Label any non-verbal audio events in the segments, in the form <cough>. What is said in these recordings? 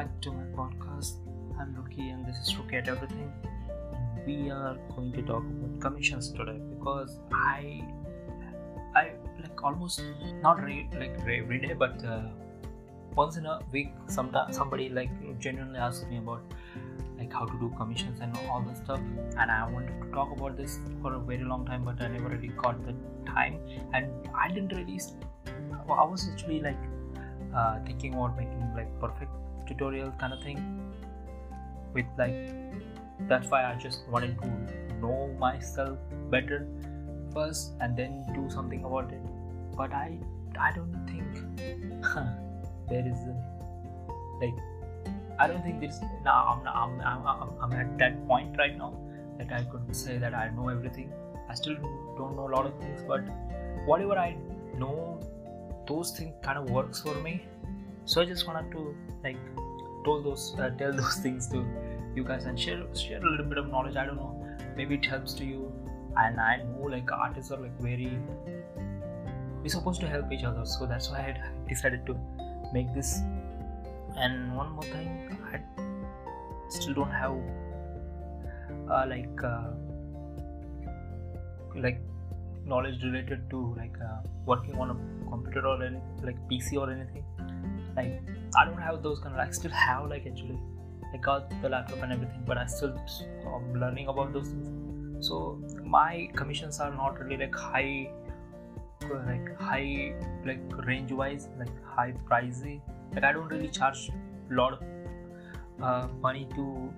back to my podcast. I'm Rookie, and this is Rookie at Everything. We are going to talk about commissions today because I, I like almost not re- like every day, but uh, once in a week, sometimes somebody like genuinely asks me about like how to do commissions and all this stuff. And I wanted to talk about this for a very long time, but I never really got the time, and I didn't really. I was actually like uh, thinking about making like perfect tutorial kind of thing with like that's why i just wanted to know myself better first and then do something about it. But i i don't think <laughs> there is a, like i don't think this now I'm, I'm, I'm, I'm at that point right now that i could say that i know everything. I still don't know a lot of things but whatever i know those things kind of works for me. So i just wanted to like told those uh, tell those <laughs> things to you guys and share share a little bit of knowledge. I don't know. Maybe it helps to you. And i know like artists are like very we're supposed to help each other. So that's why i decided to make this. And one more thing i still don't have uh, like uh, like knowledge related to like uh, working on a computer or any like pc or anything. Like I don't have those kind of I still have like actually I got the laptop and everything but I still I'm learning about those things. So my commissions are not really like high like high like range wise like high pricey. Like I don't really charge a lot of uh, money to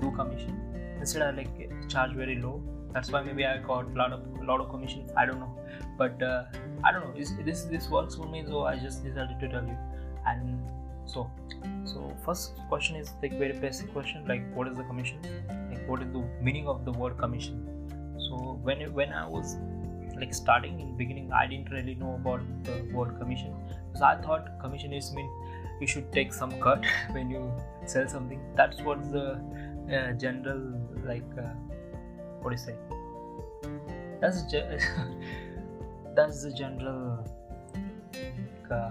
do commission. Instead I like charge very low. That's why maybe I got a lot of a lot of commissions. I don't know. But uh, I don't know. This this this works for me so I just decided to tell you and so so first question is like very basic question like what is the commission? Like what is the meaning of the word commission? So when when i was like starting in beginning i didn't really know about the word commission. Because i thought commission is mean you should take some cut <laughs> when you sell something. That's what the uh, general like uh, what do you say? That's ge- <laughs> that's the general like, uh,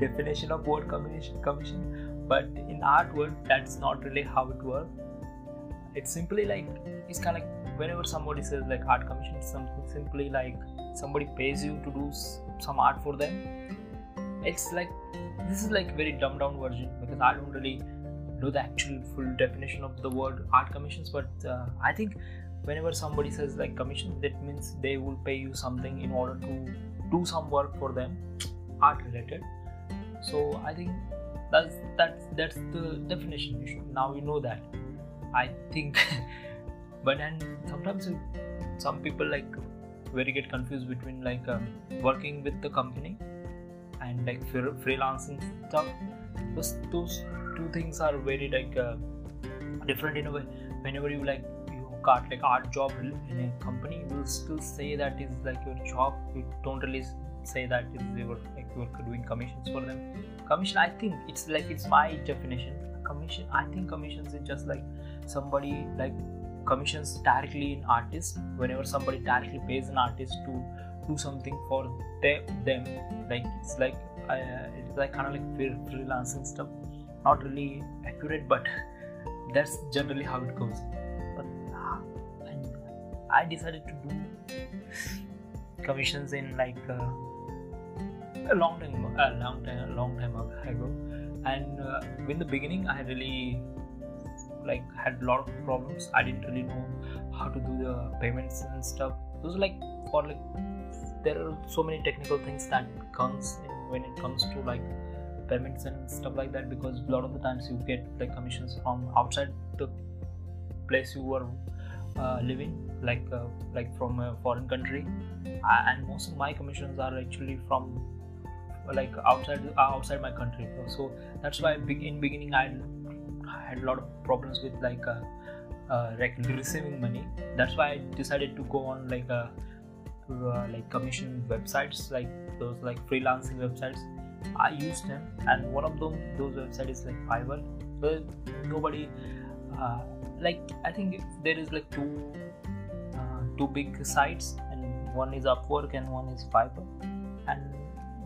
definition of word commission commission but in art world that's not really how it works. It's simply like it's kind of like whenever somebody says like art commission something simply like somebody pays you to do some art for them. It's like this is like very dumbed down version because i don't really know the actual full definition of the word art commissions but uh, i think whenever somebody says like commission that means they will pay you something in order to do some work for them art related so i think that's that's that's the definition you should now you know that i think. <laughs> But and sometimes some people like very get confused between like um, working with the company and like freelancing stuff. Those, those two things are very like uh, different in a way. Whenever you like you got like art job in a company you will still say that is like your job. You don't really say that they were like you were doing commissions for them. Commission i think it's like it's my definition. Commission i think commissions is just like somebody like commissions directly in artist whenever somebody directly pays an artist to do something for them, them like it's like uh, it's like kind of like freelancing stuff. Not really accurate but <laughs> that's generally how it goes. But uh, i decided to do <sighs> commissions in like uh, a long time, a long time, a long time ago. And uh, in the beginning, I really like had a lot of problems. I didn't really know how to do the payments and stuff. It was like for like there are so many technical things that comes in when it comes to like payments and stuff like that because a lot of the times you get like commissions from outside the place you were uh, living like uh, like from a foreign country and most of my commissions are actually from like outside uh, outside my country so that's why in beginning i had a lot of problems with like uh, uh, receiving money. That's why i decided to go on like a uh, uh, like commission websites like those like freelancing websites. I use them and one of them those websites is like fiverr. But nobody uh, like i think there is like two two big sites and one is upwork and one is fiverr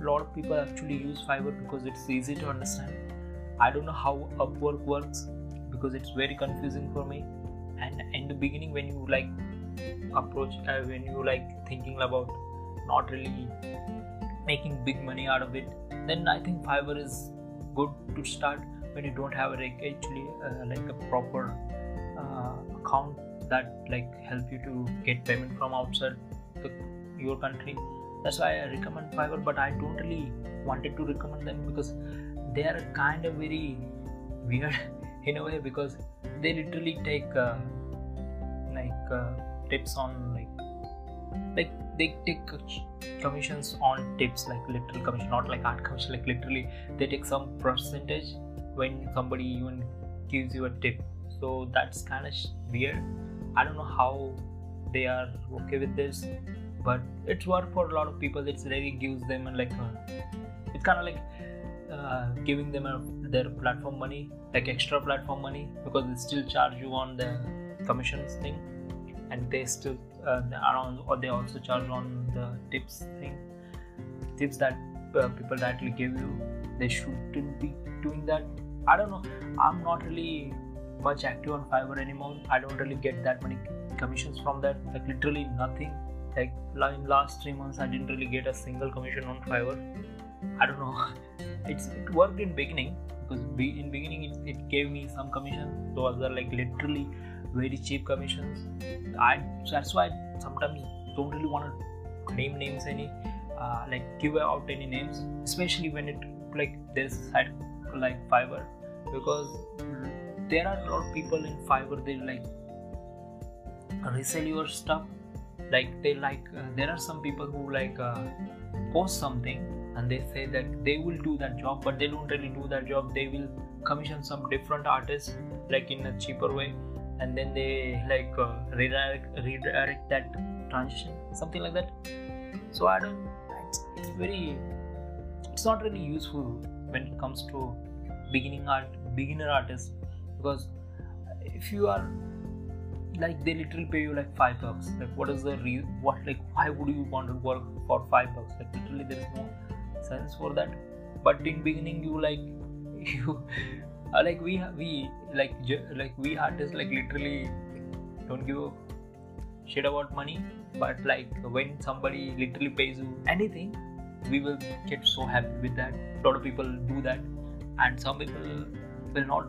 a lot of people actually use fiverr because it's easy to understand. I don't know how upwork works because it's very confusing for me. And in the beginning when you like approach uh, when you like thinking about not really making big money out of it then i think fiverr is good to start when you don't have like actually uh, like a proper uh, account that like help you to get payment from outside the, your country that's why i recommend fiverr but i don't really wanted to recommend them because they are kind of very weird <laughs> in a way because they literally take uh, like uh, tips on like like they take commissions on tips like literal commission not like art commission like literally they take some percentage when somebody even gives you a tip. So that's kind of weird. I don't know how they are okay with this but it's work for a lot of people. It's really gives them like a, it's kind of like uh, giving them a, their platform money like extra platform money because they still charge you on the commissions thing and they still uh, around or they also charge on the tips thing tips that uh, people directly give you. They shouldn't be doing that. I don't know. I'm not really much active on fiverr anymore. I don't really get that many commissions from that. Like literally nothing like in last three months i didn't really get a single commission on fiverr i don't know. <laughs> It's it worked in beginning because in beginning it, it gave me some commission. Those are like literally very cheap commissions. I that's why I sometimes don't really want to name names any uh, like give out any names, especially when it like there's site like Fiverr because there are a lot of people in Fiverr they like resell your stuff like they like uh, there are some people who like uh, post something and they say that they will do that job but they don't really do that job. They will commission some different artists like in a cheaper way and then they like uh, redirect redirect that transition something like that. So i don't it's, it's very it's not really useful when it comes to beginning art beginner artists because if you are like they literally pay you like five bucks. Like what is the re- what like why would you want to work for five bucks? Like literally there is no sense for that. But in beginning you like <laughs> you uh, like we we like like we artists like literally don't give a shit about money. But like when somebody literally pays you anything we will get so happy with that. A lot of people do that. And some people will not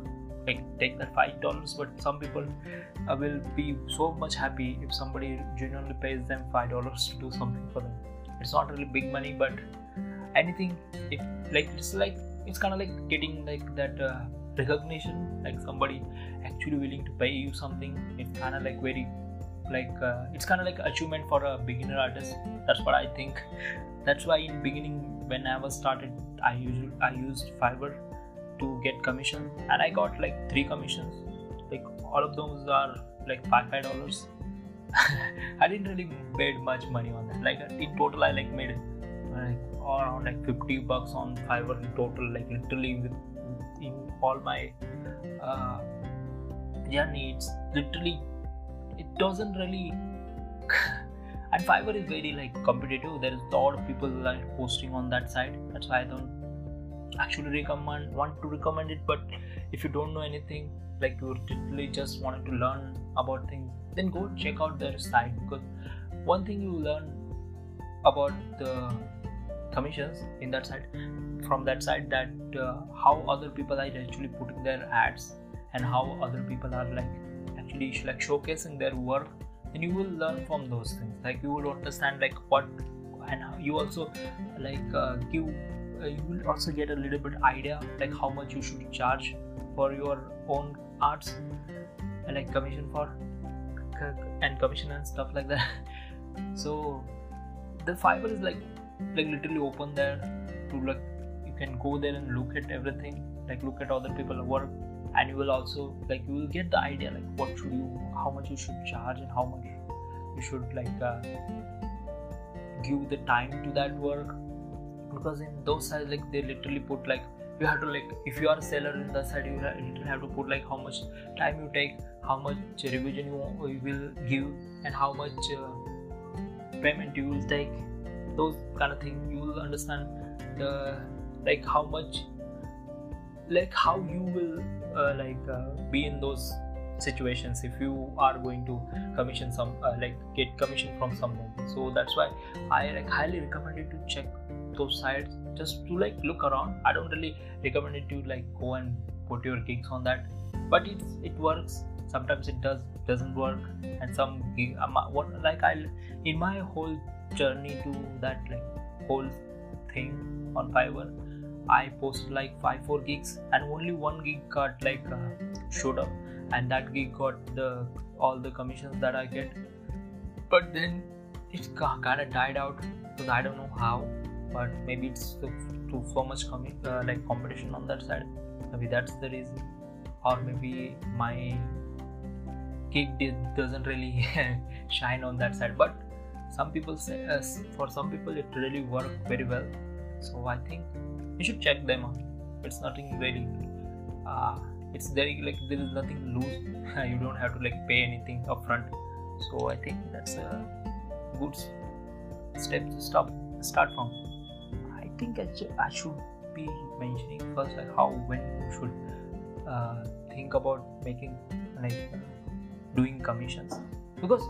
like take that five dollars but some people uh, will be so much happy if somebody genuinely pays them five dollars to do something for them. It's not really big money but anything if like it's like it's kind of like getting like that uh, recognition like somebody actually willing to pay you something. It's kind of like very like uh, it's kind of like achievement for a beginner artist. That's what i think. That's why in beginning when i was started i usually i used fiverr to get commission and i got like three commissions. Like all of those are like five five dollars. <laughs> I didn't really made much money on that. Like in total i like made like around like 50 bucks on fiverr in total like literally with in all my uh, journey it's literally it doesn't really <laughs> and fiverr is very like competitive. There is a lot of people like posting on that side. That's why i don't actually recommend want to recommend it but if you don't know anything like you literally just wanted to learn about things then go check out their site because one thing you learn about the commissions in that side from that side that uh, how other people are actually putting their ads and how other people are like actually like showcasing their work and you will learn from those things. Like you will understand like what and you also like uh, give you will also get a little bit idea like how much you should charge for your own arts and like commission for and commission and stuff like that. <laughs> So the fiverr is like like literally open there to like you can go there and look at everything like look at other people work and you will also like you will get the idea like what should you how much you should charge and how much you should like uh, give the time to that work because in those sides like they literally put like you have to like if you are a seller in the side you literally have to put like how much time you take how much revision you, you will give and how much uh, payment you will take. Those kind of things you will understand uh, like how much like how you will uh, like uh, be in those situations if you are going to commission some uh, like get commission from someone. So that's why i like highly recommend you to check those sites just to like look around. I don't really recommend it to like go and put your gigs on that. But it's it works. Sometimes it does doesn't work. And some gig um, what like i in my whole journey to that like whole thing on fiverr i posted like five four gigs. And only one gig got like uh, showed up. And that gig got the all the commissions that I get. But then it kind of died out. Because I don't know how. But maybe it's too so much uh, like competition on that side. Maybe that's the reason, or maybe my gig did, doesn't really <laughs> shine on that side. But some people say uh, for some people it really worked very well. So I think you should check them out. It's nothing very. Uh, it's very like there is nothing loose <laughs> you don't have to like pay anything upfront so i think that's a good step to stop start from think i, I should be mentioning first like how when you should uh, think about making like doing commissions. Because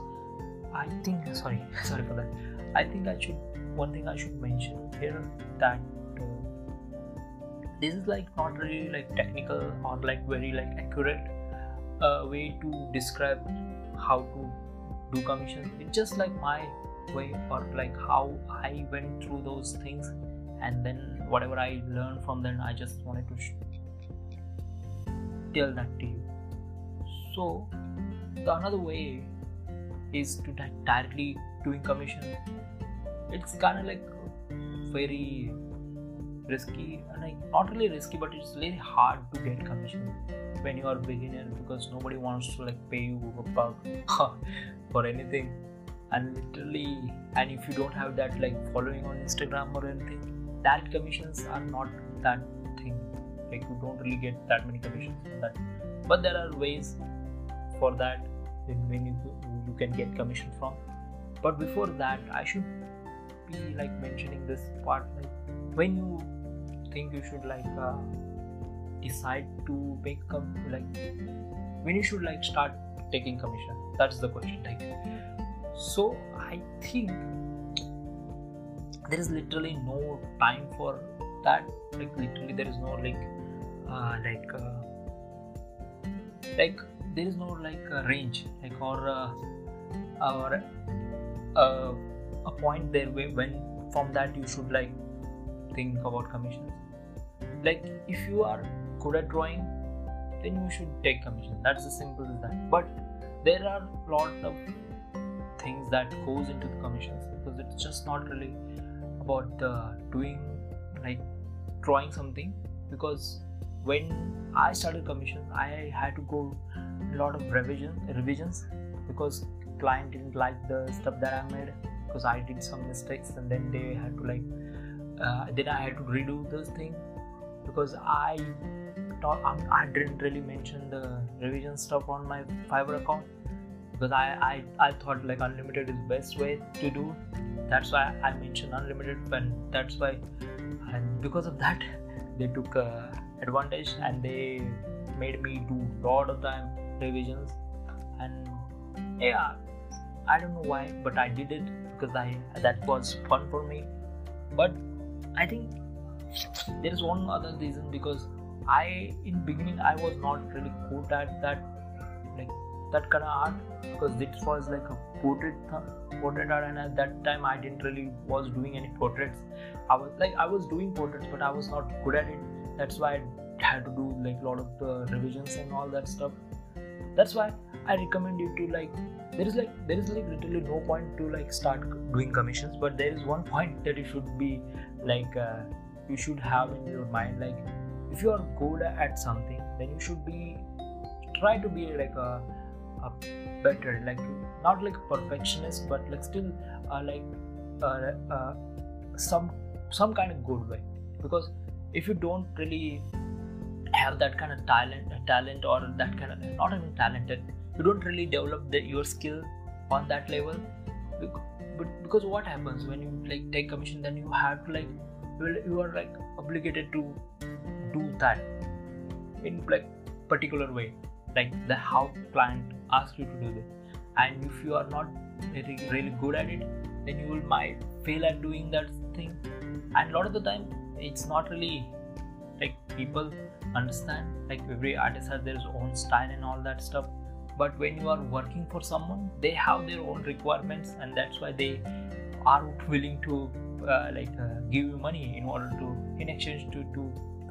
i think sorry <laughs> sorry for that. I think i should one thing i should mention here that this is like not really like technical or like very like accurate uh, way to describe how to do commissions. It's just like my way or like how i went through those things and then whatever i learned from them i just wanted to tell that to you. So the another way is to directly doing commission. It's kind of like very risky like not really risky but it's really hard to get commission when you are beginner because nobody wants to like pay you a buck <laughs> for anything. And literally and if you don't have that like following on instagram or anything that commissions are not that thing. Like you don't really get that many commissions that. But there are ways for that when you you can get commission from. But before that i should be like mentioning this part like when you think you should like uh, decide to make com- like when you should like start taking commission. That's the question like. So i think there is literally no time for that. Like literally there is no like uh, like uh, like there is no like uh, range like or uh, or uh, a point there when from that you should like think about commissions. Like if you are good at drawing then you should take commission. That's as simple as that. But there are lot of things that goes into the commissions because it's just not really about uh, doing like drawing something because when I started commission I had to go a lot of revision revisions because client didn't like the stuff that I made because I did some mistakes and then they had to like uh, then I had to redo those thing because I um, I didn't really mention the revision stuff on my Fiverr account because I, I, I thought like unlimited is the best way to do. That's why I mentioned unlimited, and that's why. And because of that <laughs> they took uh, advantage and they made me do lot of time revisions. And yeah I don't know why but I did it because I that was fun for me. But I think <laughs> there is one other reason because i in beginning i was not really good at that like that kind of art because this was like a portrait th- portrait art and at that time i didn't really was doing any portraits. I was like i was doing portraits but i was not good at it. That's why i had to do like a lot of uh, revisions and all that stuff. That's why i recommend you to like there is like there is like literally no point to like start doing commissions but there is one point that you should be like uh, you should have in your mind. Like if you are good at something then you should be try to be like a, better like not like perfectionist but like still uh, like uh, uh, some some kind of good way. Because if you don't really have that kind of talent talent or that kind of not even talented you don't really develop the, your skill on that level. But because what happens when you like take commission then you have to like you are like obligated to do that in like particular way like the how client asks you to do it and if you are not really, really good at it then you will might fail at doing that thing. And a lot of the time it's not really like people understand like every artist has their own style and all that stuff. But when you are working for someone they have their own requirements and that's why they aren't willing to uh, like uh, give you money in order to in exchange to, to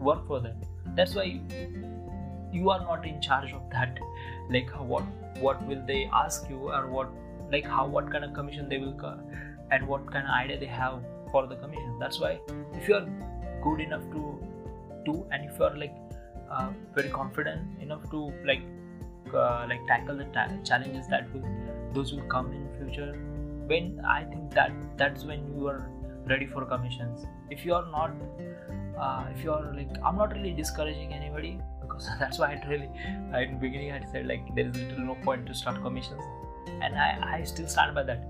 work for them. That's why you are not in charge of that like what what will they ask you or what like how what kind of commission they will and what kind of idea they have for the commission. That's why if you are good enough to do and if you are like uh, very confident enough to like uh, like tackle the ta- challenges that will those will come in future when i think that that's when you are ready for commissions. If you are not uh, if you are like i'm not really discouraging anybody <laughs> because that's why i really in the beginning i said like there is little no point to start commissions. And i i still stand by that.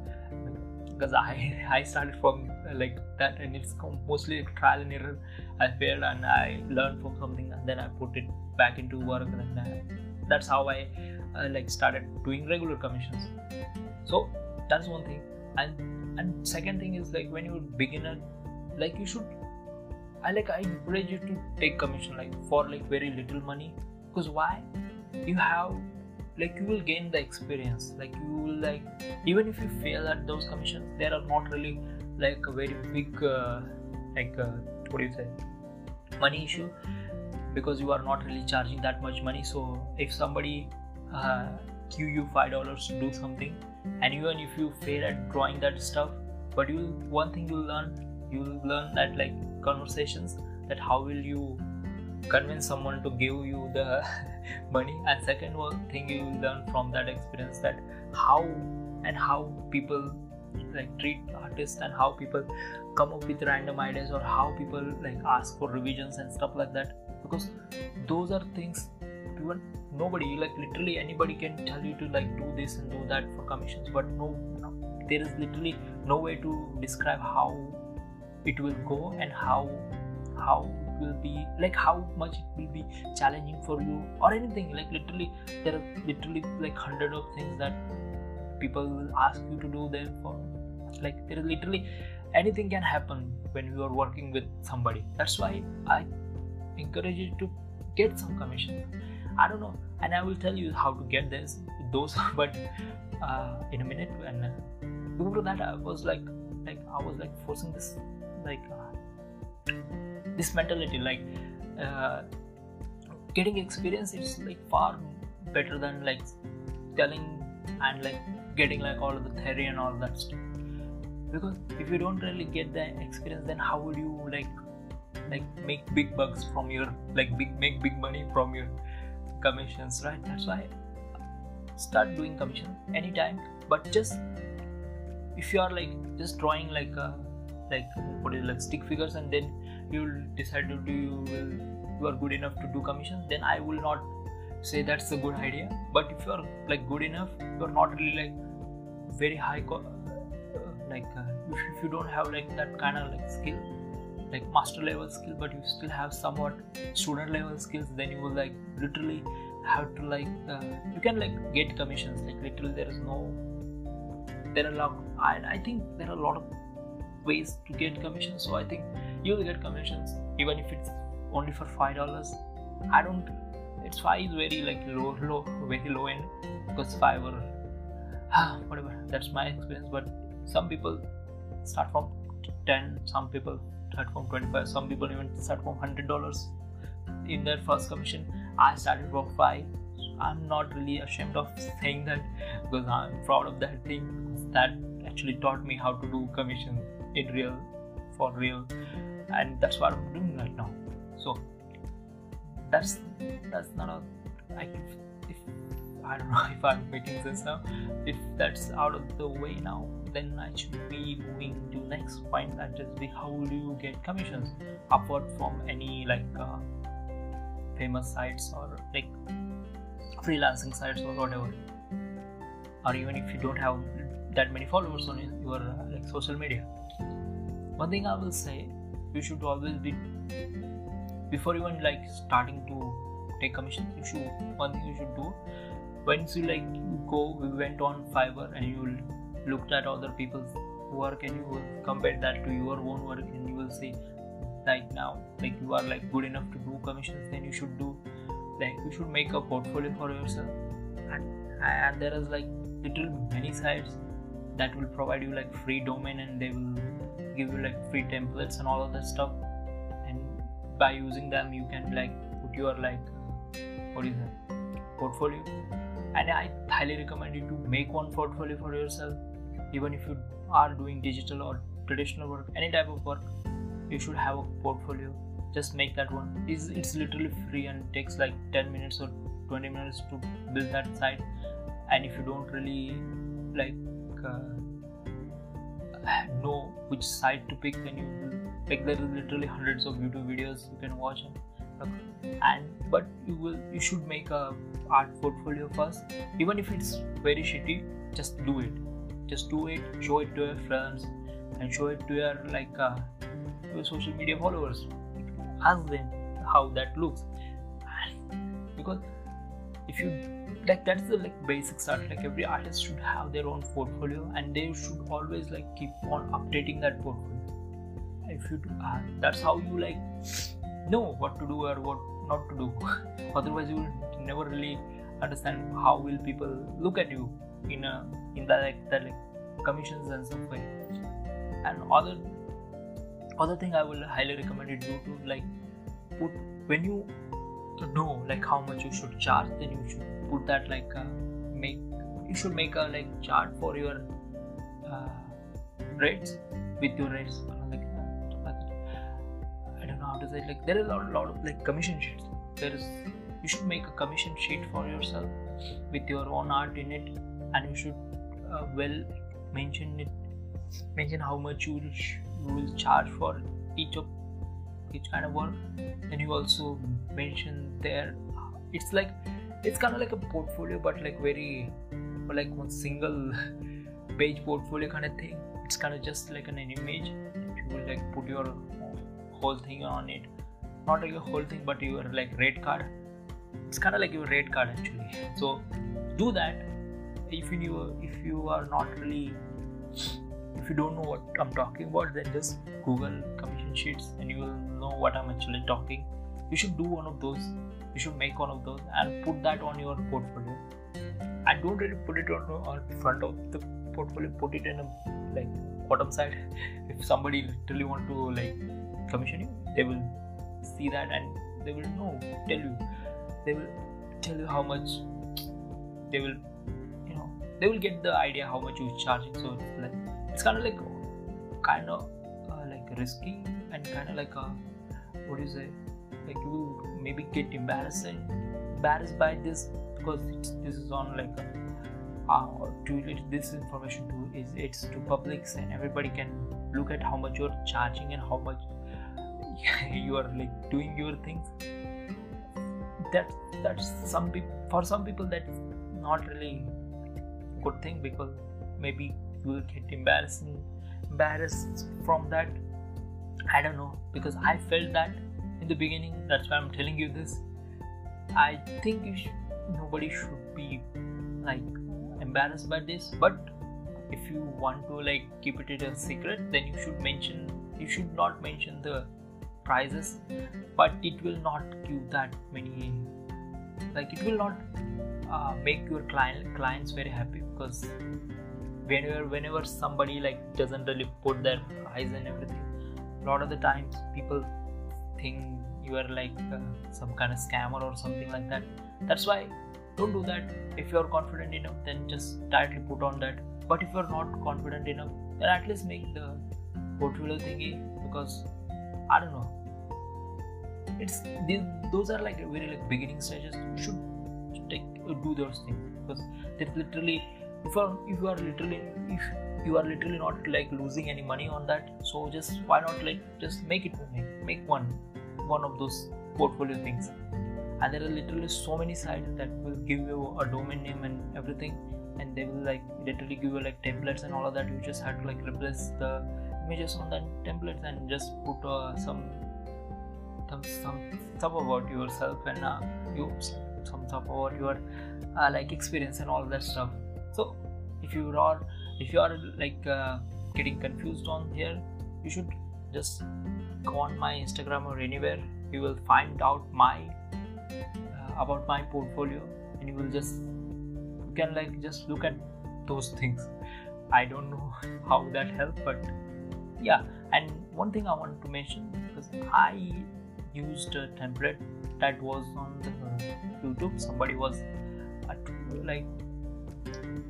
Because i <laughs> i started from like that and it's mostly trial and error. I failed and i learned from something and then i put it back into work and I, that's how i uh, like started doing regular commissions. So that's one thing. And and second thing is like when you're beginner like you should i like i encourage you to take commission like for like very little money. Because why? You have like you will gain the experience. Like you will like even if you fail at those commissions there are not really like a very big uh, like uh, what do you say money issue because you are not really charging that much money. So if somebody uh, give you five dollars to do something and even if you fail at drawing that stuff but you one thing you'll learn you'll learn that like conversations that how will you convince someone to give you the <laughs> money? And second thing you will learn from that experience that how and how people like treat artists and how people come up with random ideas or how people like ask for revisions and stuff like that. Because those are things even nobody like literally anybody can tell you to like do this and do that for commissions but no, no there is literally no way to describe how it will go and how how it will be like how much it will be challenging for you or anything. Like literally there are literally like hundred of things that people will ask you to do them for. Like there is literally anything can happen when you are working with somebody. That's why i encourage you to get some commission. I don't know, and I will tell you how to get this those, <laughs> but uh, in a minute. And before that, I was like, like I was like forcing this, like uh, this mentality, like uh, getting experience is like far better than like telling and like getting like all of the theory and all that stuff. Because if you don't really get the experience, then how would you like like make big bucks from your like big make big money from your commissions right that's why start doing commission anytime but just if you are like just drawing like a like what is like stick figures and then you'll decide to do you will you are good enough to do commissions then i will not say that's a good idea. But if you are like good enough you are not really like very high co- uh, like uh, if, if you don't have like that kind of like skill like master level skill but you still have somewhat student level skills then you will like literally have to like uh, you can like get commissions. Like literally there is no there are a lot I, I think there are a lot of ways to get commissions. So i think you will get commissions even if it's only for five dollars. I don't it's five is very like low low very low end because five or <sighs> whatever that's my experience. But some people start from 10 some people start from 25 some people even start from 100 dollars in their first commission. I started from 5 i'm not really ashamed of saying that because i'm proud of that thing that actually taught me how to do commission in real for real. And that's what i'm doing right now. So that's that's not a I, if I don't know <laughs> if I'm making sense now. If that's out of the way now, then I should be moving to next point that is the how do you get commissions? Apart from any like uh, famous sites or like freelancing sites or whatever. Or even if you don't have that many followers on your uh, like social media one thing i will say you should always be before even like starting to take commissions you should one thing you should do once you like go we went on fiverr and you looked at other people's work and you will compare that to your own work and you will see like now like you are like good enough to do commissions then you should do like you should make a portfolio for yourself. And, and there is like little many sites that will provide you like free domain and they will give you like free templates and all of that stuff. And by using them you can like put your like what is that portfolio. And i highly recommend you to make one portfolio for yourself. Even if you are doing digital or traditional work any type of work you should have a portfolio. Just make that one. It's, it's literally free and takes like 10 minutes or 20 minutes to build that site. And if you don't really like uh, know which site to pick then you like there is literally hundreds of youtube videos you can watch. And, and but you will you should make a art portfolio first. Even if it's very shitty just do it. Just do it show it to your friends and show it to your like uh, your social media followers. Ask them how that looks. Because if you like that's the like basic start like every artist should have their own portfolio and they should always like keep on updating that portfolio. If you do uh, that's how you like know what to do or what not to do. <laughs> Otherwise you will never really understand how will people look at you in a in the like the like commissions and stuff way. And other other thing i will highly recommend you do to like put when you know like how much you should charge then you should put that like uh, make you should make a like chart for your uh, rates with your rates like I don't know how to say like there is a lot, lot of like commission sheets. There is you should make a commission sheet for yourself with your own art in it and you should uh, well mention it mention how much you will, you will charge for each of each kind of work. Then you also mention there it's like it's kind of like a portfolio but like very like one single <laughs> page portfolio kind of thing. It's kind of just like an image you will like put your whole thing on it. Not like a whole thing but your like rate card. It's kind of like your rate card actually. So do that. If you if you are not really if you don't know what i'm talking about then just google commission sheets and you will know what i'm actually talking. You should do one of those you should make one of those and put that on your portfolio. And don't really put it on, on front of the portfolio put it in a like bottom side. <laughs> If somebody literally want to like commission you they will see that and they will know tell you. They will tell you how much they will you know they will get the idea how much you're charging. So it's like it's kind of like kind of uh, like risky and kind of like a what do you say? Like you maybe get embarrassed embarrassed by this because this is on like uh, to this information to is it's to publics and everybody can look at how much you're charging and how much <laughs> you are like doing your things. That that's some people for some people that's not really good thing because maybe you will get embarrassing embarrassed from that. I don't know because i felt that the beginning that's why i'm telling you this. I think nobody should be like embarrassed by this but if you want to like keep it a secret then you should mention you should not mention the prices but it will not give that many like it will not uh, make your client clients very happy because whenever whenever somebody like doesn't really put their price and everything a lot of the times people think you are like uh, some kind of scammer or something like that. That's why don't do that. If you're confident enough then just directly put on that. But if you're not confident enough then at least make the portfolio thingy because i don't know. It's these, those are like very like beginning stages. You should take do those things because there's literally if you are if you are literally if you are literally not like losing any money on that so just why not like just make it make, make one one of those portfolio things. And there are literally so many sites that will give you a domain name and everything and they will like literally give you like templates and all of that. You just have to like replace the images on that templates and just put uh, some some some stuff about yourself and uh, you some stuff about your uh, like experience and all that stuff. So if you are if you are like uh, getting confused on here you should just go on my instagram or anywhere you will find out my uh, about my portfolio and you will just you can like just look at those things. I don't know <laughs> how that helps but yeah. And one thing i want to mention because i used a template that was on youtube. Somebody was uh, like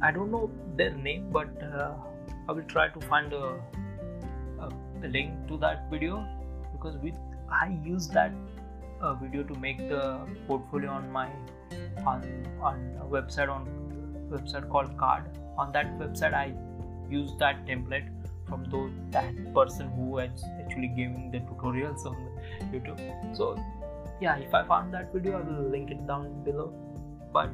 I don't know their name, but uh, I will try to find a, a, link to that video because with I use that uh, video to make the portfolio on my on on a website on website called Carrd. On that website, I use that template from those that person who is actually giving the tutorials on YouTube. So yeah, if I found that video, I will link it down below. But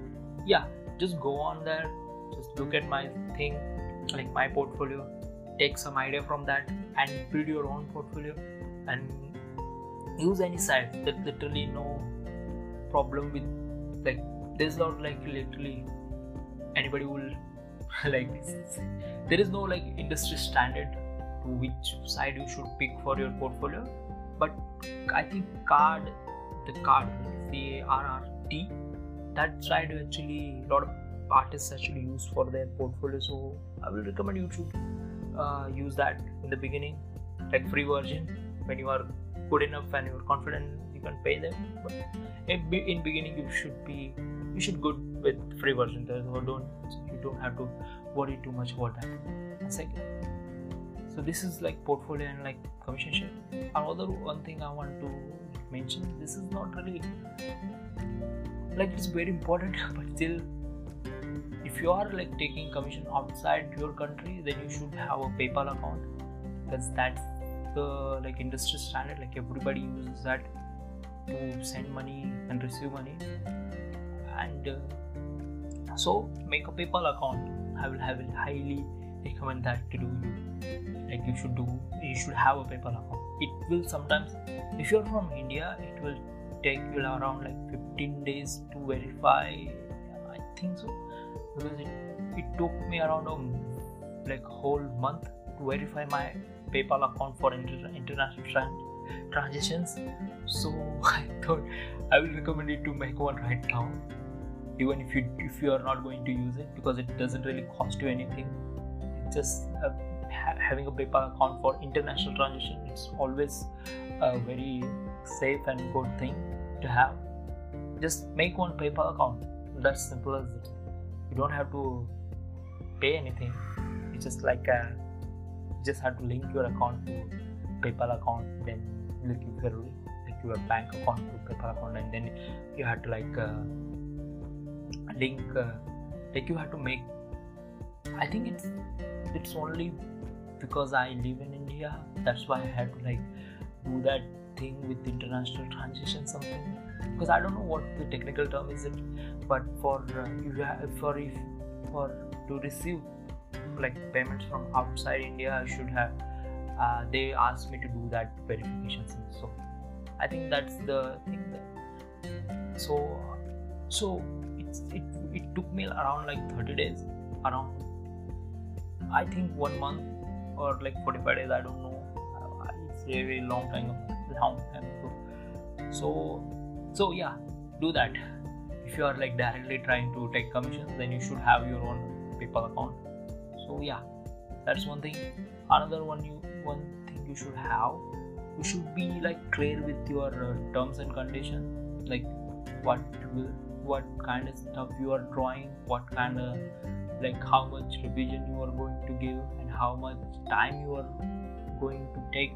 yeah, just go on there just look at my thing like my portfolio take some idea from that and build your own portfolio and use any site that literally no problem with like there's not like literally anybody will <laughs> like there is no like industry standard to which side you should pick for your portfolio but i think carrd the carrd c a r r t that side actually a lot of artists actually use for their portfolio so i will recommend you to uh, use that in the beginning like free version when you are good enough and you're confident you can pay them. But in, in beginning you should be you should good with free version. So don't you don't have to worry too much about that. Second so this is like portfolio and like commission share another one thing i want to mention this is not really like it's very important <laughs> but still if you are like taking commission outside your country then you should have a paypal account. Because that's the like industry standard like everybody uses that to send money and receive money. And uh, so make a paypal account. I will highly recommend that to do you. Like you should do you should have a paypal account. It will sometimes if you're from india it will take you around like 15 days to verify. I think so. Because it, it took me around a like whole month to verify my PayPal account for inter- international trans- transitions. So <laughs> I thought I will recommend you to make one right now, even if you if you are not going to use it because it doesn't really cost you anything. Just uh, ha- having a PayPal account for international transition. It's always a very safe and good thing to have. Just make one PayPal account. That's simple as it you don't have to pay anything it's just like a, just have to link your account to paypal account then like your like your bank account to paypal account and then you have to like uh, link uh, like you have to make i think it's it's only because i live in india that's why i had to like do that thing with international transition something because i don't know what the technical term is it but for uh, you have, for if for to receive like payments from outside India, I should have uh, they asked me to do that verification So I think that's the thing. That, so so it's, it it took me around like 30 days, around I think one month or like 45 days. I don't know. Uh, it's a very long time, long time. So so yeah, do that if you are like directly trying to take commissions then you should have your own paypal account so yeah that's one thing. Another one you one thing you should have you should be like clear with your uh, terms and conditions like what will what kind of stuff you are drawing what kind of like how much revision you are going to give and how much time you are going to take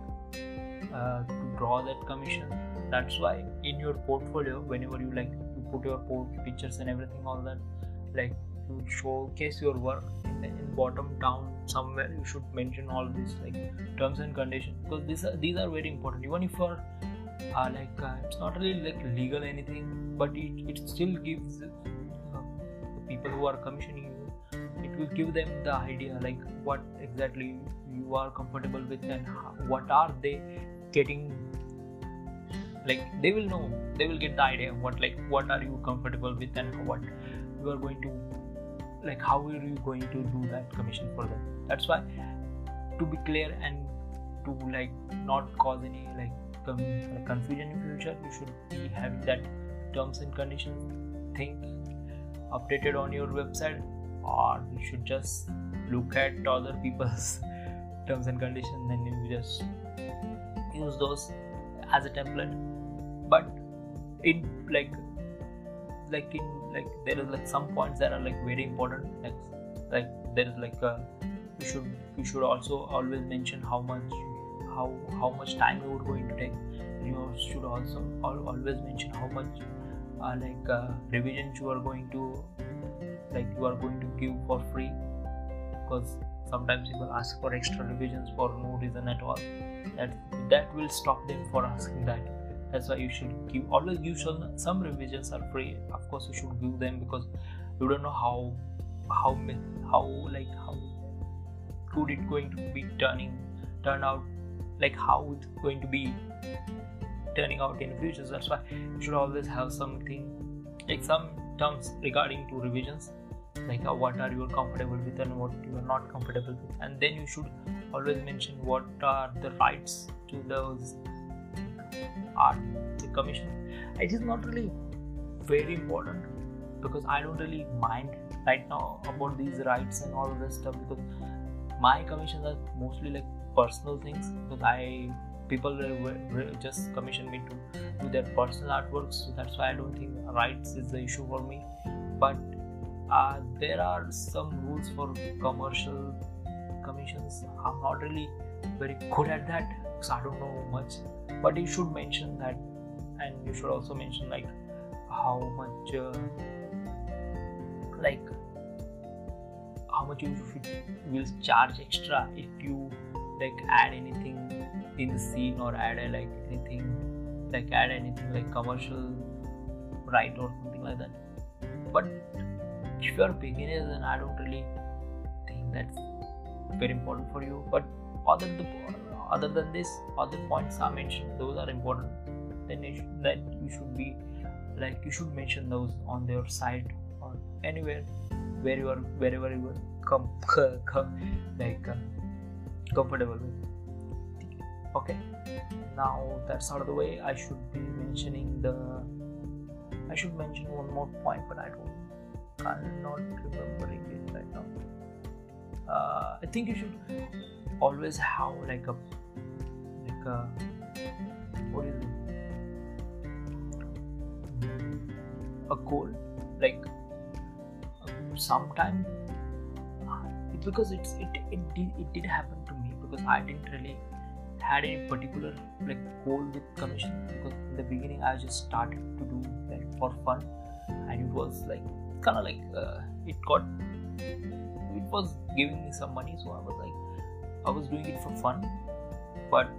uh, to draw that commission. That's why in your portfolio whenever you like you put your port pictures and everything all that like to showcase your work in, in bottom down somewhere you should mention all these like terms and conditions because these are these are very important. Even if you're uh, like uh, it's not really like legal anything but it, it still gives uh, people who are commissioning you it will give them the idea like what exactly you are comfortable with and what are they getting. Like they will know they will get the idea what like what are you comfortable with and what you are going to like how are you going to do that commission for them? That's why to be clear and to like not cause any like, confusion in future you should be having that terms and conditions thing updated on your website or you should just look at other people's <laughs> terms and conditions and you just use those as a template. But in like like in like there is like some points that are like very important. Like like there is like a, you should you should also always mention how much how how much time you are going to take. You should also always mention how much uh, like uh, revisions you are going to like you are going to give for free. Because sometimes people ask for extra revisions for no reason at all. That that will stop them for asking that that's why you should give always give some some revisions are free. Of course you should give them because you don't know how how how like how good it going to be turning turn out like how it's going to be turning out in the future. So that's why you should always have something like some terms regarding to revisions like uh, what are you comfortable with and what you are not comfortable with. And then you should always mention what are the rights to those art commission. It is not really very important because i don't really mind right now about these rights and all this stuff because my commissions are mostly like personal things because i people just commission me to do their personal artworks. So that's why i don't think rights is the issue for me. But uh, there are some rules for commercial commissions. I'm not really very good at that because i don't know much but you should mention that and you should also mention like how much uh, like how much you will charge extra if you like add anything in the scene or add a, like anything like add anything like commercial right or something like that. But if you are beginners then i don't really think that's very important for you. But other than the other than this other points are mentioned. Those are important. Then you should, that you should be like you should mention those on their site or anywhere where you are wherever you are <laughs> like uh, comfortable with. Okay. Now that's out of the way. I should be mentioning the i should mention one more point but i don't i'm not remembering it right now. Uh, i think you should always have like a like a what is it a goal like sometime because it's it it did, it did happen to me because i didn't really had any particular like goal with commission. Because in the beginning i just started to do like for fun. And it was like kind of like uh, it got it was giving me some money. So i was like i was doing it for fun. But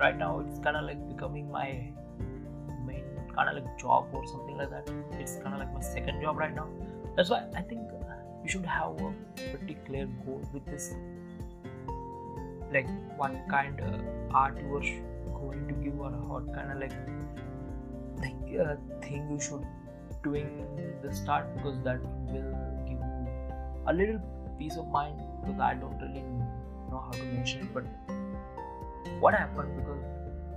right now it's kind of like becoming my main kind of like job or something like that. It's kind of like my second job right now. That's why i think you should have a pretty clear goal with this like what kind of art you are going to give or what kind of like like uh, thing you should doing the start because that will give you a little peace of mind because i don't really know how to mention it but what happened? Because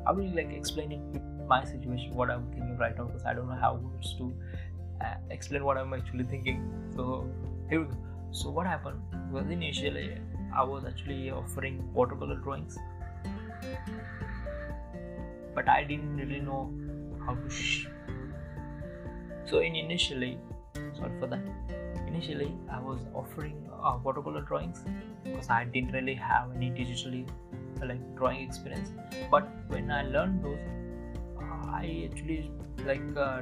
i will like explain it my situation what i'm thinking right now? Because i don't know how words to uh, explain what i'm actually thinking. So here we go. So what happened was initially i was actually offering watercolor drawings. But i didn't really know how to sh- so in initially sorry for that. Initially i was offering uh, watercolor drawings because i didn't really have any digitally like drawing experience but when i learned those I actually like uh,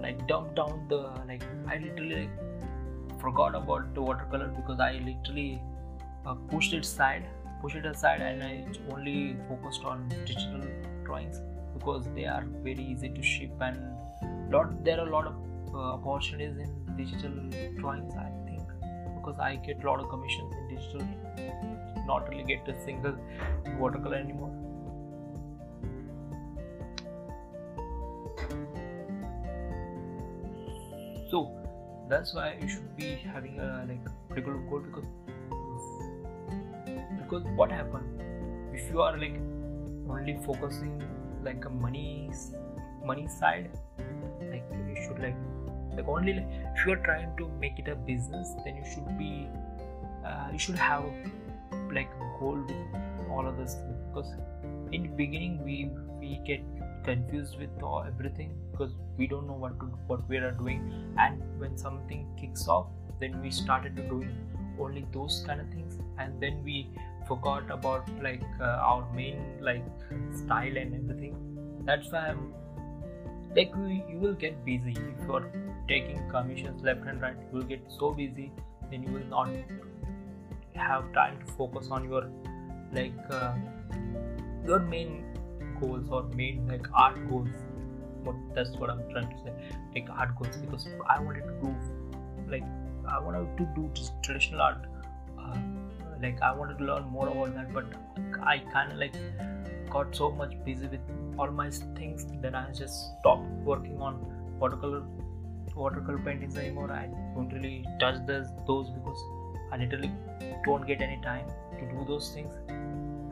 like dumped down the like I literally like, forgot about the watercolor because I literally uh, pushed it aside, pushed it aside, and I only focused on digital drawings because they are very easy to ship and lot there are a lot of uh, opportunities in digital drawings. I think because I get a lot of commissions in digital not really get a single watercolor anymore. So that's why you should be having a like particular goal because because what happened if you are like only focusing like a money money side like you should like like only like, if you are trying to make it a business then you should be uh, you should have like goal with all of this because in the beginning we we get confused with everything because we don't know what to what we are doing. And when something kicks off then we started to doing only those kind of things. And then we forgot about like uh, our main like style and everything. That's why i'm like you, you will get busy. If you're taking commissions left and right you will get so busy then you will not have time to focus on your like uh, your main goals or main like art goals. But that's what i'm trying to say. Like art goals. Because i wanted to do like i wanted to do just traditional art. Uh, like i wanted to learn more about that but i kind of like got so much busy with all my things then i just stopped working on watercolor watercolor paintings anymore. I don't really touch this, those because i literally don't get any time to do those things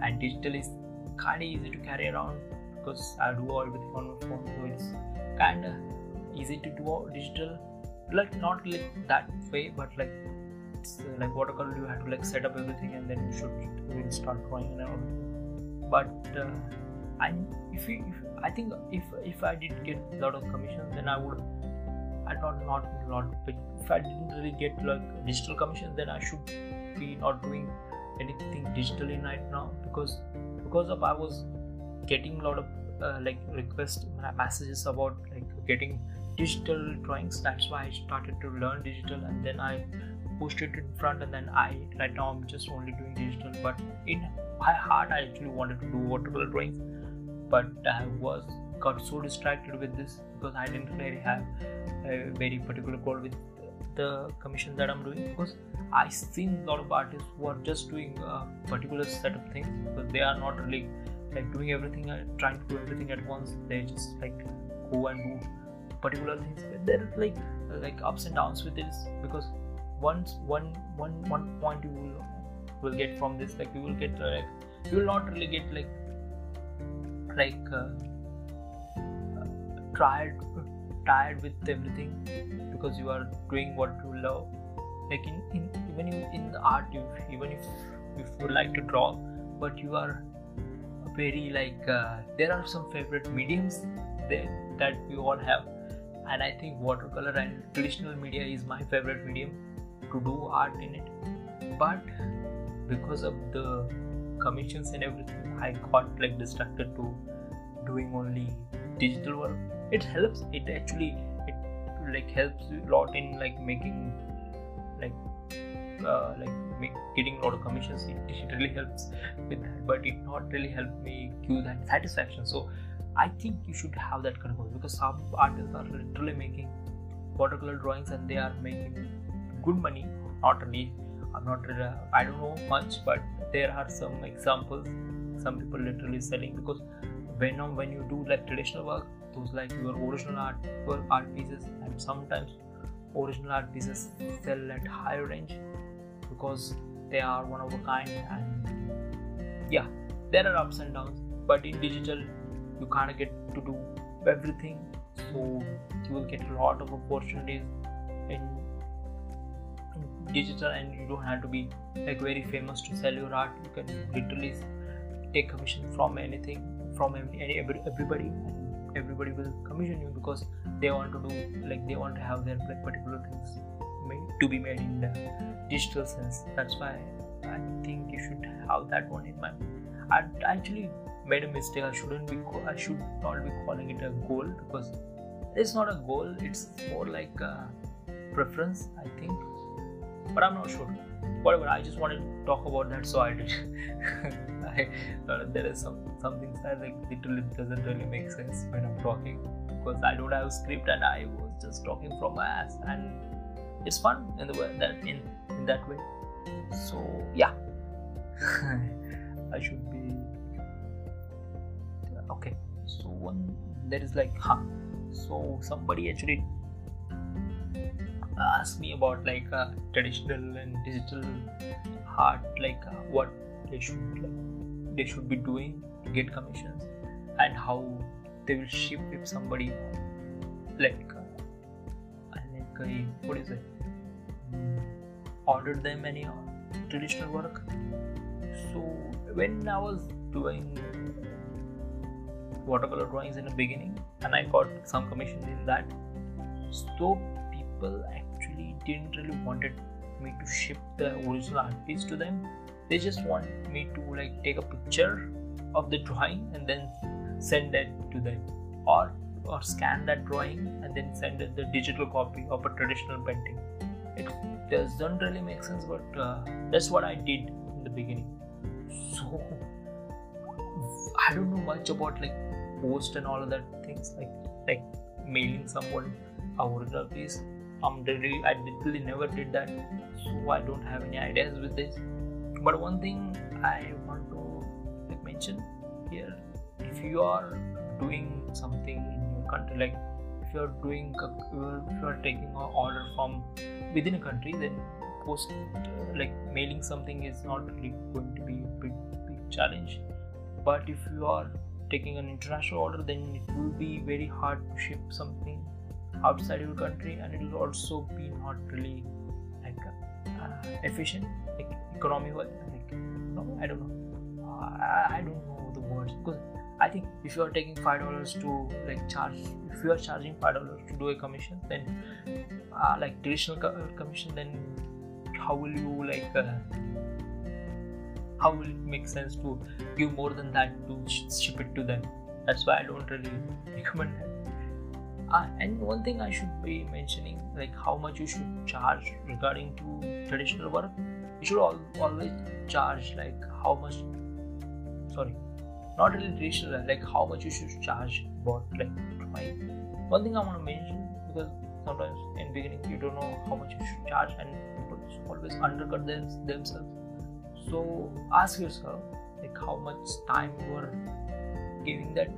and digital is kind of easy to carry around because i do everything on my phone so it's kind of easy to do digital like not like that way but like like watercolor you have to like set up everything and then you should really start drawing and all but uh, I if, you, if I think if if I did get a lot of commissions, then I would. I not not but if I didn't really get like digital commissions, then I should not doing anything digitally right now because because of I was getting a lot of uh, like request messages about like getting digital drawings. That's why I started to learn digital, and then I pushed it in front, and then I right now I'm just only doing digital. But in my heart, I actually wanted to do watercolor drawings but I was got so distracted with this because I didn't really have a very particular goal with the commission that I'm doing because I seen a lot of artists who are just doing a particular set of things because they are not really like doing everything and uh, trying to do everything at once. They just like go and do particular things. There is like like ups and downs with this because once one one one point you will will get from this like you will get uh, like you will not really get like like uh, tired tired with everything because you are doing what you love. Like in, in even in, in the art you, even if if you like to draw but you are very like uh, there are some favorite mediums there that we all have. And i think watercolor and traditional media is my favorite medium to do art in it. But because of the commissions and everything i got like distracted to doing only digital work it helps it actually it like helps a lot in like making like uh, like make, getting a lot of commissions. It, it really helps with that but it not really helped me give that satisfaction. So i think you should have that kind of because some artists are literally making watercolor drawings and they are making good money. Not really i'm not really, i don't know much but there are some examples some people literally selling because when when you do like traditional work those like your original art work art pieces and sometimes original art pieces sell at higher range because they are one of a kind and yeah there are ups and downs. But in digital you kind of get to do everything. So you will get a lot of opportunities in, in digital and you don't have to be like very famous to sell your art. You can literally take commission from anything from any everybody everybody will commission you because they want to do like they want to have their like particular things made to be made in the digital sense. That's why i think you should have that one in mind. I actually made a mistake. I shouldn't be i should not be calling it a goal because it's not a goal. It's more like a preference i think. But i'm not sure. Whatever i just wanted to talk about that so i did. <laughs> I, uh, there is some something that like literally doesn't really make sense when I'm talking because I don't have a script and I was just talking from my ass and it's fun in the way that in, in that way. So yeah. <laughs> I should be okay. So one there is like huh. So somebody actually asked me about like uh, traditional and digital art, like uh, what they should like they should be doing get commissions and how they will ship if somebody like like uh, what is it ordered them any traditional work. So when i was doing watercolor drawings in the beginning and i got some commission in that so people actually didn't really wanted me to ship the original art piece to them. They just want me to like take a picture of the drawing and then send it to them or or scan that drawing and then send it the digital copy of a traditional painting. It doesn't really make sense but uh, that's what i did in the beginning. So i don't know much about like post and all of that things like like mailing someone a original piece. I'm really i literally never did that so i don't have any ideas with this. But one thing i here. If you are doing something in your country like if you are doing if you are taking an order from within a country then post like mailing something is not really going to be a big, big challenge. But if you are taking an international order then it will be very hard to ship something outside your country and it will also be not really like uh, efficient like economy like no i don't know i don't know the words because I think if you are taking five dollars to like charge, if you are charging five dollars to do a commission, then uh, like traditional co- uh, commission, then how will you like uh, how will it make sense to give more than that to sh- ship it to them? That's why I don't really <laughs> recommend that. Uh, and one thing I should be mentioning, like how much you should charge regarding to traditional work. You should al- always charge like how much. Sorry, not really traditional like how much you should charge about like drawing one thing i want to mention because sometimes in beginning you don't know how much you should charge and people always undercut them, themselves. So ask yourself like how much time you are giving that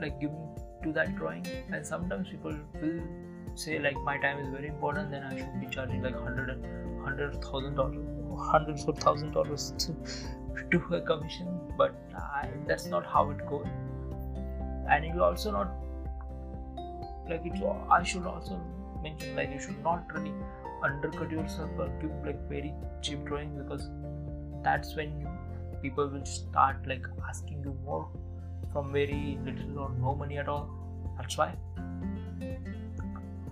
like giving to that drawing. And sometimes people will say like my time is very important then i should be charging like hundred hundred thousand dollars hundreds of thousand dollars <laughs> to do a commission but I, that's not how it goes. And you also not like it i should also mention like you should not really undercut yourself or give like very cheap drawing because that's when people will start like asking you more from very little or no money at all. That's why.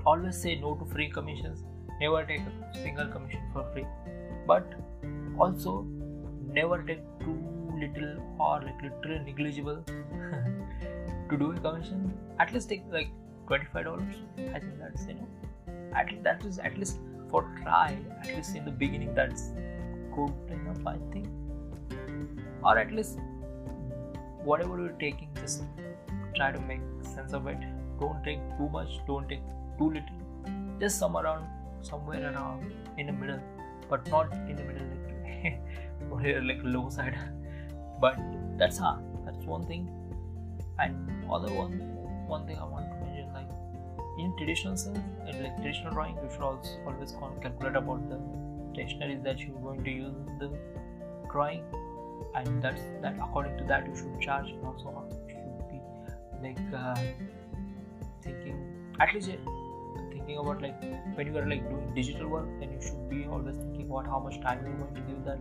Always say no to free commissions. Never take a single commission for free. But also never take too little or like literally negligible <laughs> to do a commission at least take like $25 i think that's you know at least that is at least for try at least in the beginning that's good enough i think. Or at least whatever you're taking just try to make sense of it. Don't take too much don't take too little. Just some around somewhere around in the middle but not in the middle like <laughs> or here like low side but that's hard. That's one thing. And other one one thing i want to mention like in traditional sense like traditional drawing you should also always calculate about the stationaries that you're going to use the drawing. And that's that according to that you should charge and also you should be like uh, thinking at least thinking about like when you are like doing digital work then you should be always thinking about how much time you're going to give that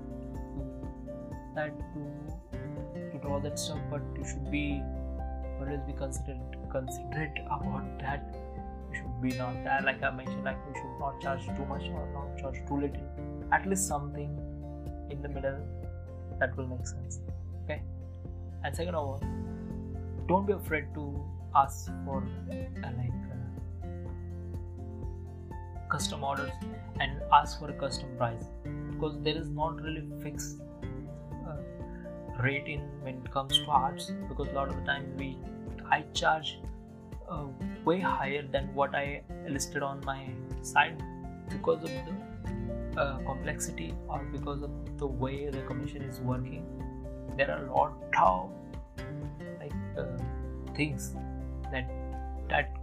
that to draw that stuff but you should be always be considerate considerate about that. You should be not that like i mentioned like you should not charge too much or not charge too little. At least something in the middle that will make sense. Okay? And second of all don't be afraid to ask for uh, like uh, custom orders and ask for a custom price. Because there is not really fixed rate in when it comes to arts because a lot of the time we I charge uh, way higher than what I listed on my site because of the uh, complexity or because of the way the commission is working. There are a lot of like uh, things that that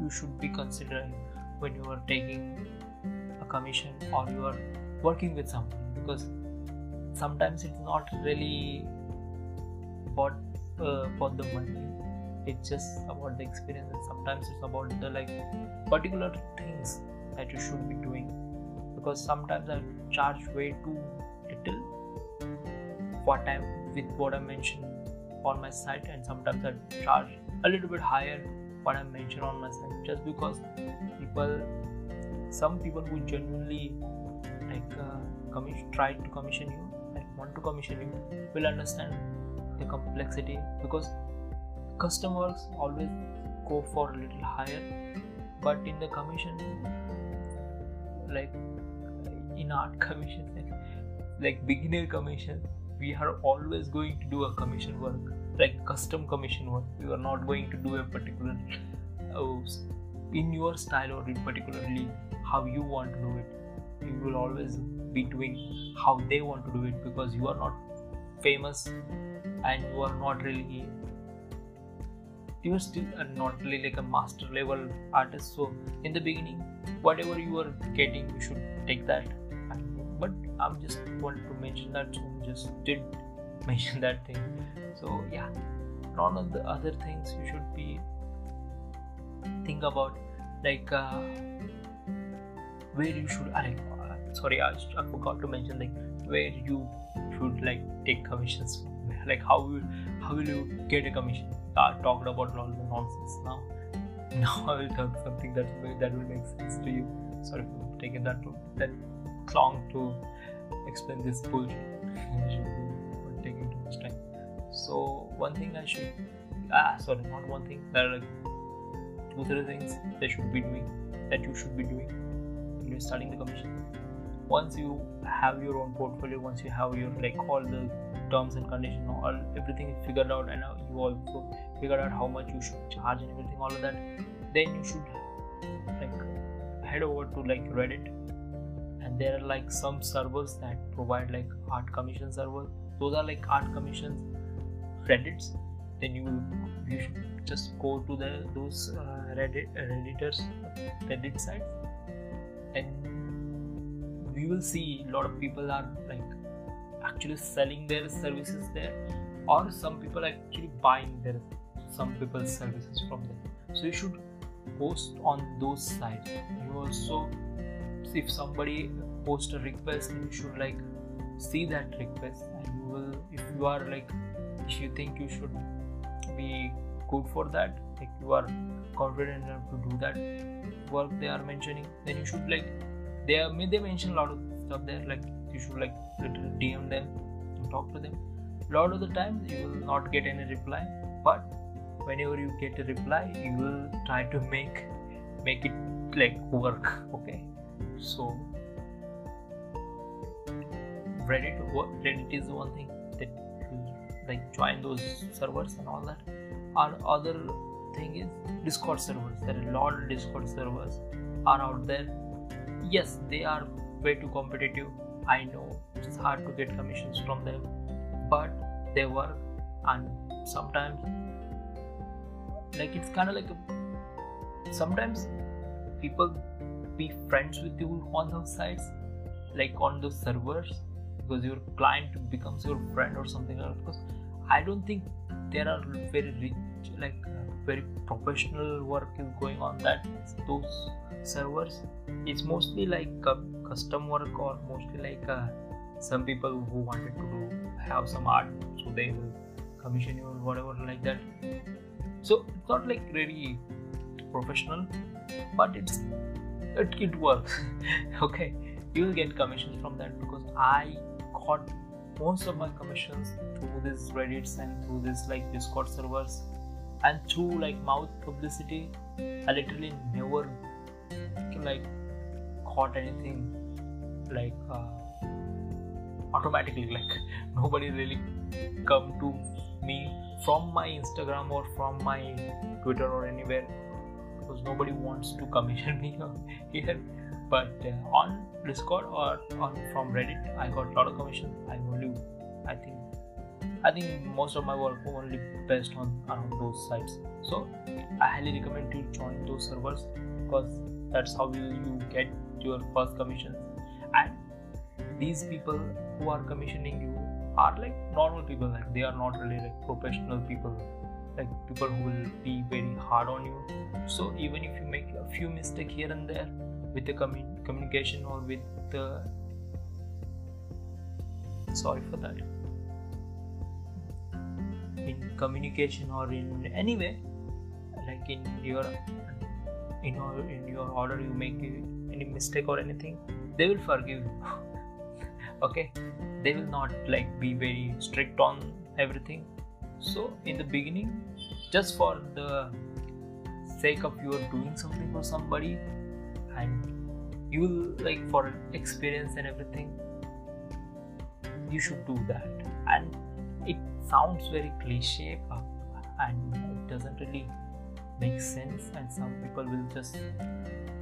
you should be considering when you are taking a commission or you are working with someone because sometimes it's not really about uh, for the money. It's just about the experience and sometimes it's about the like particular things that you should be doing. Because sometimes I charge way too little what I'm with what I mentioned on my site and sometimes I charge a little bit higher what I mentioned on my site just because people some people who genuinely like uh, commission try to commission you want to commission you will understand the complexity because customers always go for a little higher. But in the commission like in art <laughs> commission like beginner commission we are always going to do a commission work like custom commission work. We are not going to do a particular uh, in your style or in particularly how you want to do it. You will always be doing how they want to do it because you are not famous and you are not really you are still not really like a master level artist. So in the beginning whatever you are getting you should take that. But i'm just wanted to mention that so just did <laughs> mention that thing. So yeah. None of the other things you should be think about like uh, where you should uh, sorry I, I forgot to mention like where you should like take commissions <laughs> like how will how will you get a commission? I talked about all the nonsense now. <laughs> Now I will talk something that that will make sense to you. Sorry for taking that that long to explain this bullshit. <laughs> Taking too much time. So one thing I should ah sorry not one thing. There are like two three things they should be doing that you should be doing when you're starting the commission once you have your own portfolio once you have your like all the terms and conditions all everything is figured out and you also figured out how much you should charge and everything all of that then you should like head over to like reddit. And there are like some servers that provide like art commission servers those are like art commissions reddits. Then you you should just go to the those uh, reddit redditors reddit sites. And we will see a lot of people are like actually selling their services there or some people actually buying their some people's services from them. So you should post on those sites. You also if somebody post a request you should like see that request and you will if you are like if you think you should be good for that like you are confident enough to do that work they are mentioning then you should like they are they mention a lot of stuff there like you should like dm them and talk to them. A lot of the times you will not get any reply but whenever you get a reply you will try to make make it like work okay? So reddit reddit is one thing that you like join those servers and all that. Our other thing is discord servers. There are a lot of discord servers are out there yes they are way too competitive. I know it's hard to get commissions from them but they work and sometimes like it's kind of like a, sometimes people be friends with you on those sites like on those servers because your client becomes your friend or something like because i don't think there are very rich like very professional work is going on that those servers it's mostly like uh, custom work or mostly like uh, some people who wanted to do have some art so they will commission you or whatever like that. So it's not like really professional but it's it, it works <laughs> okay? You will get commissions from that because i got most of my commissions through these reddits and through this like discord servers and through like mouth publicity. I literally never like caught anything like uh, automatically <laughs> like nobody really come to me from my instagram or from my twitter or anywhere because nobody wants to commission <laughs> me <laughs> here. But uh, on discord or on from reddit i got a lot of commission. I only i think i think most of my work only based on around those sites. So i highly recommend to join those servers because that's how you, you get your first commissions and these people who are commissioning you are like normal people like they are not really like professional people like people who will be very hard on you. So even if you make a few mistakes here and there with the commun- communication or with the sorry for that in communication or in any way like in your in your in your order you make any mistake or anything they will forgive you. <laughs> Okay? They will not like be very strict on everything. So in the beginning just for the sake of you are doing something for somebody and you will like for experience and everything you should do that. And it sounds very cliche and it doesn't really make sense and some people will just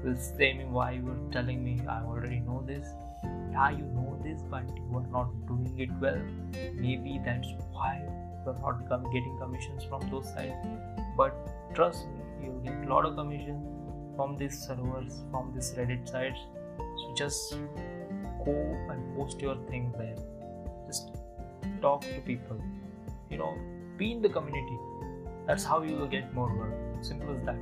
will say me why you are telling me? I already know this. Yeah you know this but you are not doing it well. Maybe that's why you're not getting commissions from those sites. But trust me you'll get a lot of commission from these servers from these reddit sites. So just go and post your thing there. Just talk to people. You know be in the community. That's how you will get more work simple as that.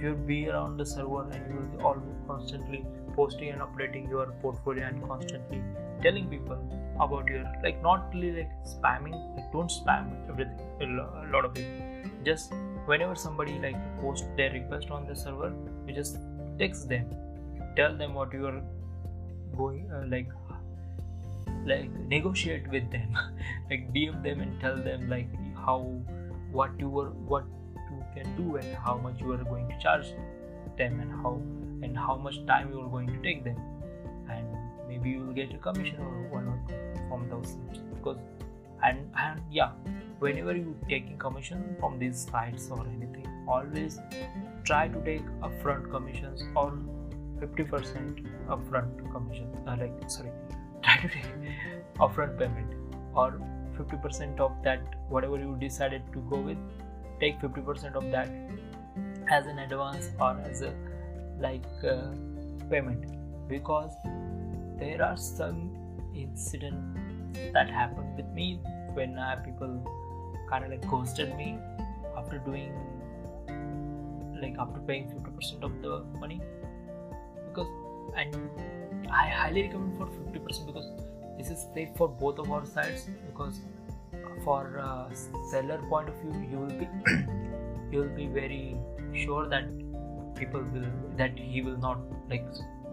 You'll be around the server and you will be always constantly posting and updating your portfolio and constantly telling people about your like not really like spamming like don't spam everything a lot of people just whenever somebody like post their request on the server you just text them. Tell them what you are going uh, like like negotiate with them. <laughs> Like dm them and tell them like how what you were what can do and how much you are going to charge them and how and how much time you are going to take them. And maybe you will get a commission or one or from those because and and yeah whenever you taking commission from these sites or anything always try to take upfront commissions or 50% upfront commission uh, like sorry <laughs> try to take upfront payment or 50% of that whatever you decided to go with take 50% of that as an advance or as a like uh, payment. Because there are some incidents that happened with me when uh, people kind of like ghosted me after doing like after paying 50% of the money. Because and I highly recommend for 50% because this is safe for both of our sides because for uh, seller point of view you will be <clears throat> you will be very sure that people will that he will not like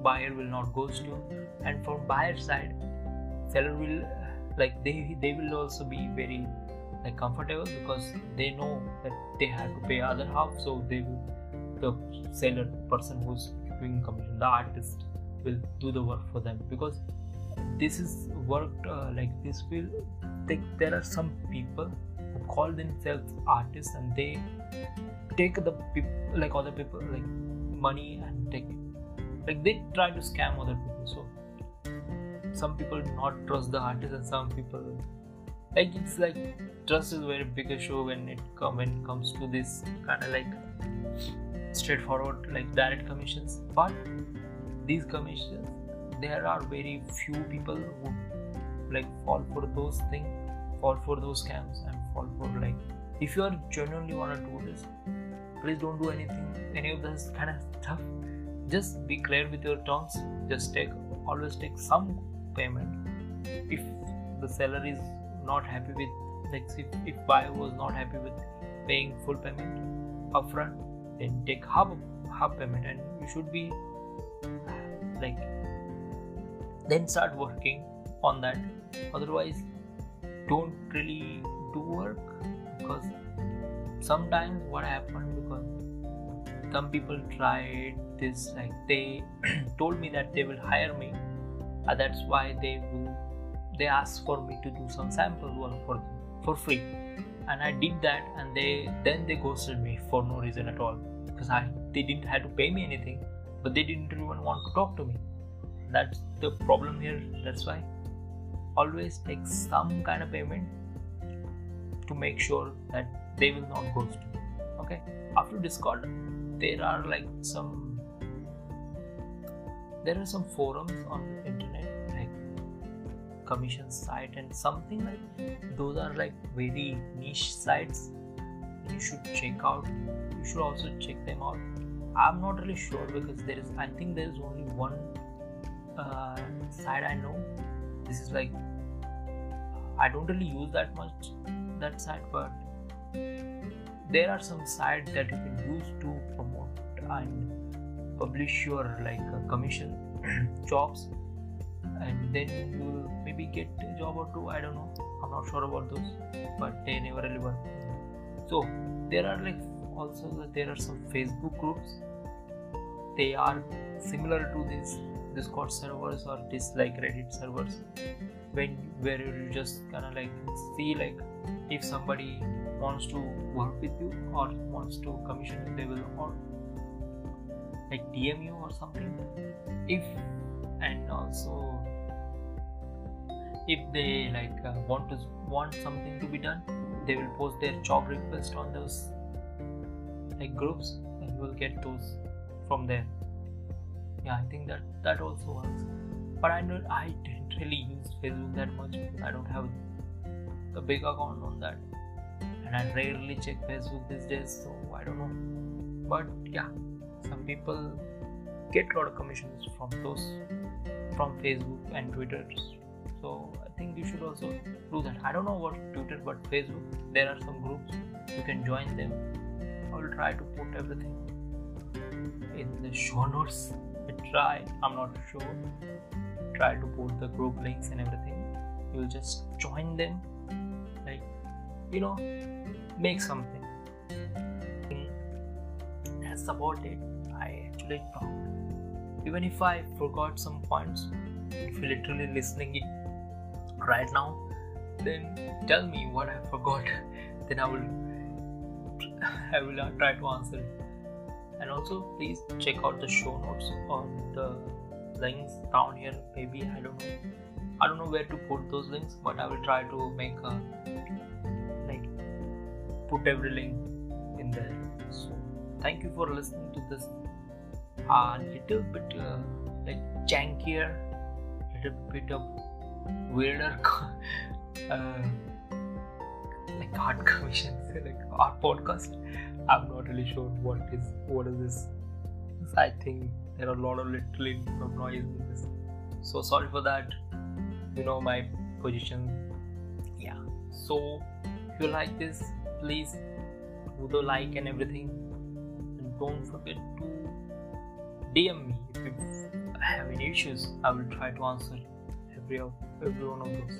buyer will not ghost you. And from buyer side seller will like they they will also be very like comfortable because they know that they have to pay other half. So they will the seller person who's doing commission the artist will do the work for them because this is worked uh, like this will they, there are some people who call themselves artists and they take the people like other people like money and take like they try to scam other people so some people not trust the artist and some people like it's like trust is very big issue when it come when it comes to this kind of like straightforward like direct commissions. But these commissions there are very few people who like fall for those things fall for those scams and fall for like if you are genuinely want to do this please don't do anything any of this kind of stuff. Just be clear with your terms. Just take always take some payment. If the seller is not happy with like if, if buyer was not happy with paying full payment upfront then take half half payment and you should be like then start working on that. Otherwise don't really do work because sometimes what happened because some people tried this like they <clears throat> told me that they will hire me. Uh, that's why they will they asked for me to do some sample work for for free. And i did that and they then they ghosted me for no reason at all. Because i they didn't have to pay me anything but they didn't even want to talk to me that's the problem here that's why. Always take some kind of payment to make sure that they will not ghost you okay? After discord there are like some there are some forums on the internet like commission site and something like those are like very niche sites. You should check out you should also check them out. I'm not really sure because there is i think there is only one uh, site i know this is like i don't really use that much that side, but there are some sites that you can use to promote and publish your like uh, commission <clears throat> jobs. And then you maybe get a job or two i don't know. I'm not sure about those but they never really work. So there are like also there are some facebook groups. They are similar to this discord servers or this like reddit servers when where you just kind of like see like if somebody wants to work with you or wants to commission you they will or like dm you or something. If and also if they like uh, want to want something to be done they will post their job request on those like groups and you will get those from there yeah i think that that also works. But i know i didn't really use facebook that much. I don't have a big account on that. And i rarely check facebook these days so i don't know. But yeah some people get a lot of commissions from those from facebook and twitter. So i think you should also do that. I don't know what twitter but facebook there are some groups. You can join them. I'll try to put everything in the show notes Try. I'm not sure. Try to put the group links and everything. You'll just join them. Like you know make something. That's about it. I actually found even if i forgot some points if you're literally listening it right now then tell me what i forgot. <laughs> Then i will i will uh, try to answer it and also please check out the show notes on the links down here maybe. I don't know. I don't know where to put those links but i will try to make a like put every link in there. So thank you for listening to this a uh, little bit uh, like jankier a little bit of weirder <laughs> uh, like art commissions <laughs> like art podcast i'm not really sure what is what is this. I think there are a lot of literally of noise in this. So sorry for that. You know my position. Yeah. So if you like this please do the like and everything. And don't forget to dm me if you have any issues. I will try to answer every of every one of those.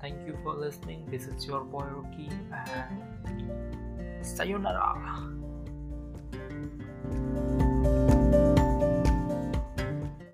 Thank you for listening. This is your boy Rocky and Sayonara.